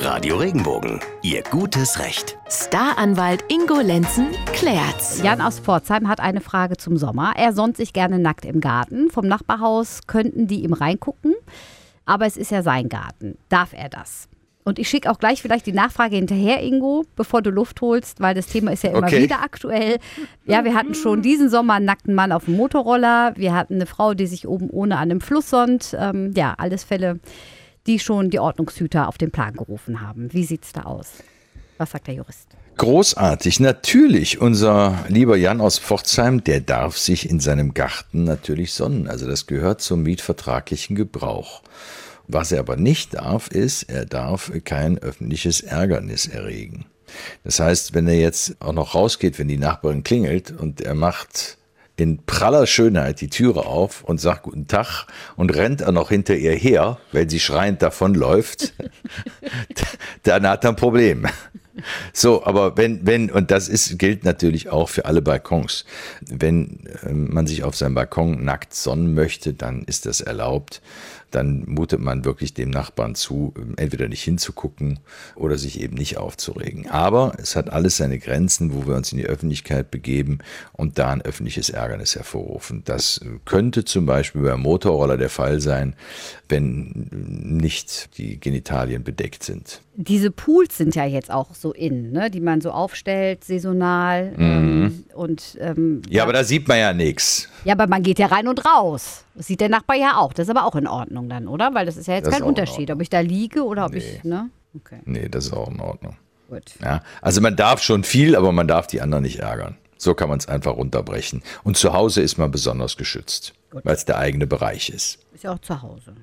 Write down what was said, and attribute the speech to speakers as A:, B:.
A: Radio Regenbogen, Ihr gutes Recht.
B: Staranwalt Ingo Lenzen klärt's.
C: Jan aus Pforzheim hat eine Frage zum Sommer. Er sonnt sich gerne nackt im Garten. Vom Nachbarhaus könnten die ihm reingucken. Aber es ist ja sein Garten. Darf er das? Und ich schicke auch gleich vielleicht die Nachfrage hinterher, Ingo, bevor du Luft holst, weil das Thema ist ja immer
D: Okay.
C: wieder aktuell. Ja, wir hatten schon diesen Sommer einen nackten Mann auf dem Motorroller. Wir hatten eine Frau, die sich oben ohne an einem Fluss sonnt. Ähm, ja, alles Fälle, die schon die Ordnungshüter auf den Plan gerufen haben. Wie sieht's da aus? Was sagt der Jurist?
D: Großartig. Natürlich, unser lieber Jan aus Pforzheim, der darf sich in seinem Garten natürlich sonnen. Also das gehört zum mietvertraglichen Gebrauch. Was er aber nicht darf, ist, er darf kein öffentliches Ärgernis erregen. Das heißt, wenn er jetzt auch noch rausgeht, wenn die Nachbarin klingelt und er macht in praller Schönheit die Türe auf und sagt Guten Tag und rennt er noch hinter ihr her, weil sie schreiend davonläuft, dann hat er ein Problem. So, aber wenn, wenn, und das ist, gilt natürlich auch für alle Balkons. Wenn ähm, man sich auf seinem Balkon nackt sonnen möchte, dann ist das erlaubt. Dann mutet man wirklich dem Nachbarn zu, ähm, entweder nicht hinzugucken oder sich eben nicht aufzuregen. Aber es hat alles seine Grenzen, wo wir uns in die Öffentlichkeit begeben und da ein öffentliches Ärgernis hervorrufen. Das äh, könnte zum Beispiel beim Motorroller der Fall sein, wenn nicht die Genitalien bedeckt sind.
C: Diese Pools sind ja jetzt auch so in, ne? die man so aufstellt, saisonal. Ähm, und, ähm,
D: Mhm. Ja, aber da sieht man ja nichts.
C: ja, aber man geht ja rein und raus. Das sieht der Nachbar ja auch. Das ist aber auch in Ordnung dann, oder? Weil das ist ja jetzt
D: Das
C: kein Unterschied, ob ich da liege oder ob ich, ne? Okay,
D: Nee, das ist auch in Ordnung.
C: gut.
D: Ja, also man darf schon viel, aber man darf die anderen nicht ärgern. So kann man es einfach runterbrechen. Und zu Hause ist man besonders geschützt, weil es der eigene Bereich ist.
C: Ist ja auch zu Hause.